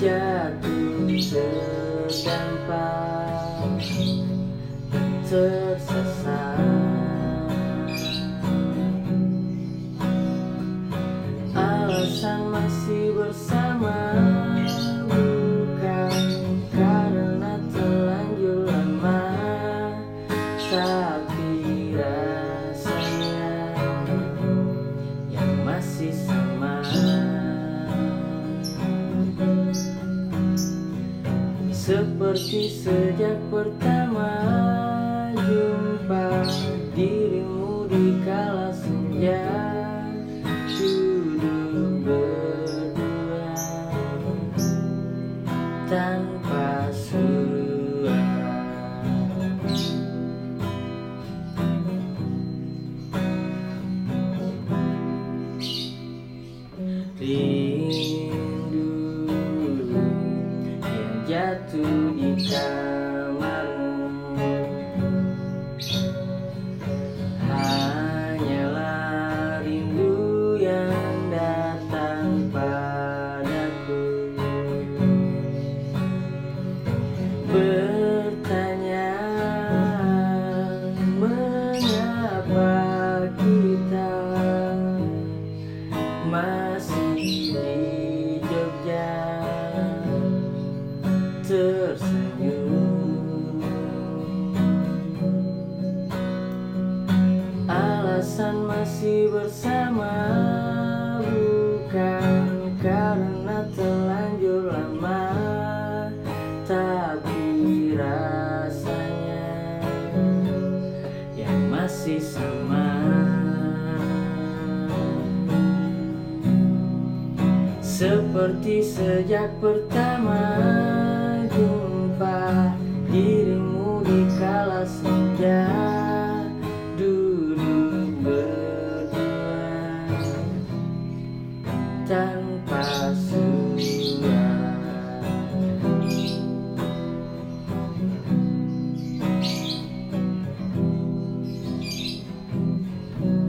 jatuh terdampak tersesat. Seperti sejak pertama jatuh di kamarmu. Hanyalah rindu yang datang padaku. Bertanya mengapa kita masih di masih bersama bukan karena terlanjur lama Tapi rasanya yang masih sama. Seperti sejak pertama jumpa dirimu down.